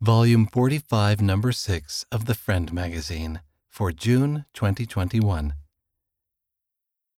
Volume 45, Number 6 of the Friend magazine for June 2021.